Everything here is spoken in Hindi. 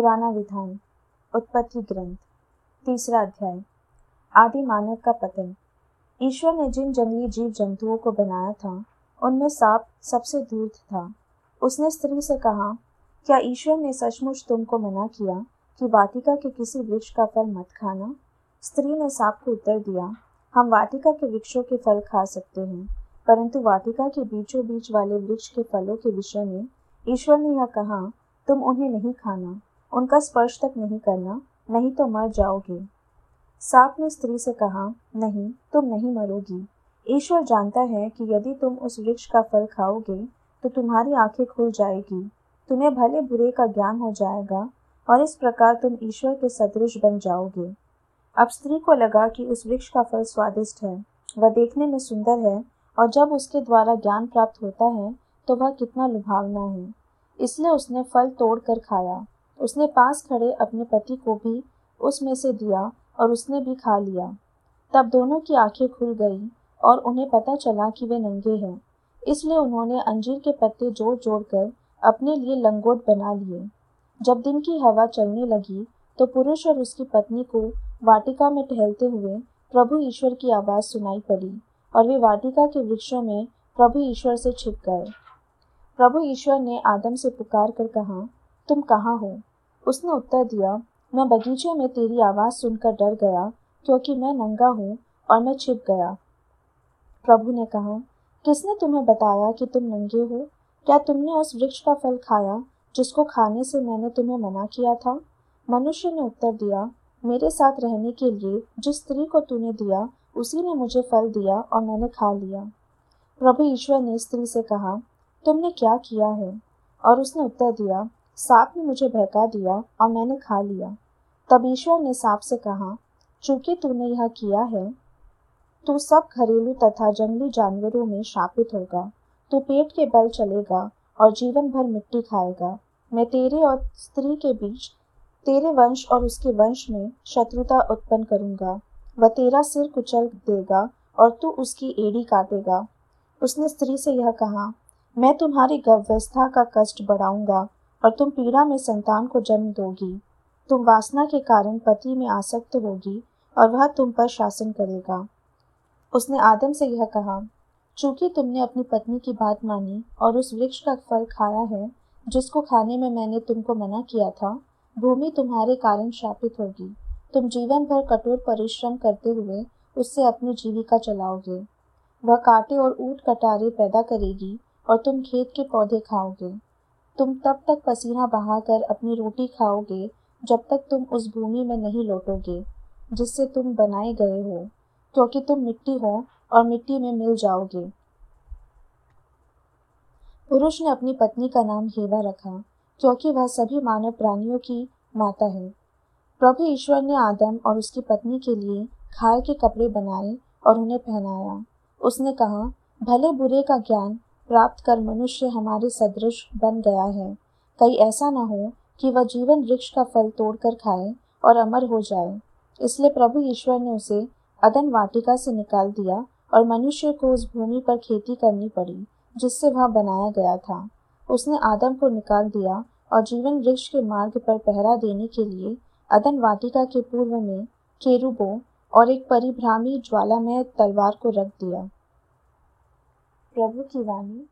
पुराना विधान, उत्पत्ति ग्रंथ, तीसरा अध्याय, आदि मानव का पतन। ईश्वर ने जिन जंगली जीव जंतुओं को बनाया था, उनमें सांप सबसे दूर था। उसने स्त्री से कहा, क्या ईश्वर ने सचमुच तुमको मना किया कि वाटिका के किसी वृक्ष का फल मत खाना स्त्री ने सांप को उत्तर दिया, हम वाटिका के वृक्षों के फल खा सकते हैं, परंतु वाटिका के बीचों बीच वाले वृक्ष के फलों के विषय में ईश्वर ने यह कहा, तुम उन्हें नहीं खाना। उनका स्पर्श तक नहीं करना, नहीं तो मर जाओगे। सांप ने स्त्री से कहा, नहीं, तुम नहीं मरोगी। ईश्वर जानता है कि यदि तुम उस वृक्ष का फल खाओगे तो तुम्हारी आँखें खुल जाएगी। तुम्हें भले बुरे का ज्ञान हो जाएगा, और इस प्रकार तुम ईश्वर के सदृश बन जाओगे। अब स्त्री को लगा कि उस वृक्ष का फल स्वादिष्ट है। वह देखने में सुंदर है, और जब उसके द्वारा ज्ञान प्राप्त होता है तो वह कितना लुभावना है। इसलिए उसने फल तोड़कर खाया। उसने पास खड़े अपने पति को भी उसमें से दिया और उसने भी खा लिया। तब दोनों की आँखें खुल गईं और उन्हें पता चला कि वे नंगे हैं। इसलिए उन्होंने अंजीर के पत्ते जोड़ जोड़ कर अपने लिए लंगोट बना लिए। जब दिन की हवा चलने लगी तो पुरुष और उसकी पत्नी को वाटिका में टहलते हुए प्रभु ईश्वर की आवाज़ सुनाई पड़ी और वे वाटिका के वृक्षों में प्रभु ईश्वर से छिप गए। प्रभु ईश्वर ने आदम से पुकार कर कहा, तुम कहाँ हो? उसने उत्तर दिया, मैं बगीचे में तेरी आवाज़ सुनकर डर गया, क्योंकि मैं नंगा हूँ और मैं छिप गया। प्रभु ने कहा, किसने तुम्हें बताया कि तुम नंगे हो? क्या तुमने उस वृक्ष का फल खाया, जिसको खाने से मैंने तुम्हें मना किया था? मनुष्य ने उत्तर दिया, मेरे साथ रहने के लिए जिस स्त्री को तूने दिया, उसी ने मुझे फल दिया और मैंने खा लिया। प्रभु ईश्वर ने स्त्री से कहा, तुमने क्या किया है? और उसने उत्तर दिया सांप ने मुझे बहका दिया और मैंने खा लिया। तब ईश्वर ने सांप से कहा, चूँकि तूने यह किया है, तू सब घरेलू तथा जंगली जानवरों में शापित होगा। तू पेट के बल चलेगा और जीवन भर मिट्टी खाएगा। मैं तेरे और स्त्री के बीच, तेरे वंश और उसके वंश में शत्रुता उत्पन्न करूँगा। वह तेरा सिर कुचल देगा और तू उसकी एड़ी काटेगा। उसने स्त्री से यह कहा, मैं तुम्हारी गव्यवस्था का कष्ट बढ़ाऊँगा और तुम पीड़ा में संतान को जन्म दोगी। तुम वासना के कारण पति में आसक्त होगी और वह तुम पर शासन करेगा। उसने आदम से यह कहा, चूँकि तुमने अपनी पत्नी की बात मानी और उस वृक्ष का फल खाया है, जिसको खाने में मैंने तुमको मना किया था, भूमि तुम्हारे कारण शापित होगी। तुम जीवन भर कठोर परिश्रम करते हुए उससे अपनी जीविका चलाओगे। वह कांटे और ऊट कटारे पैदा करेगी और तुम खेत के पौधे खाओगे। तुम तब तक पसीना बहाकर अपनी रोटी खाओगे, जब तक तुम उस भूमि में नहीं लौटोगे, जिससे तुम बनाए गए हो, क्योंकि तुम मिट्टी हो और मिट्टी में मिल जाओगे। पुरुष ने अपनी पत्नी का नाम हेवा रखा, क्योंकि वह सभी मानव प्राणियों की माता है। प्रभु ईश्वर ने आदम और उसकी पत्नी के लिए खाल के कपड़े बनाए और उन्हें पहनाया। उसने कहा, भले बुरे का ज्ञान प्राप्त कर मनुष्य हमारे सदृश बन गया है। कहीं ऐसा न हो कि वह जीवन वृक्ष का फल तोड़कर खाए और अमर हो जाए। इसलिए प्रभु ईश्वर ने उसे अदन वाटिका से निकाल दिया और मनुष्य को उस भूमि पर खेती करनी पड़ी, जिससे वह बनाया गया था। उसने आदम को निकाल दिया और जीवन वृक्ष के मार्ग पर पहरा देने के लिए अदन वाटिका के पूर्व में केरुबों और एक परिभ्रामी ज्वालामय तलवार को रख दिया। प्रभु की वाणी।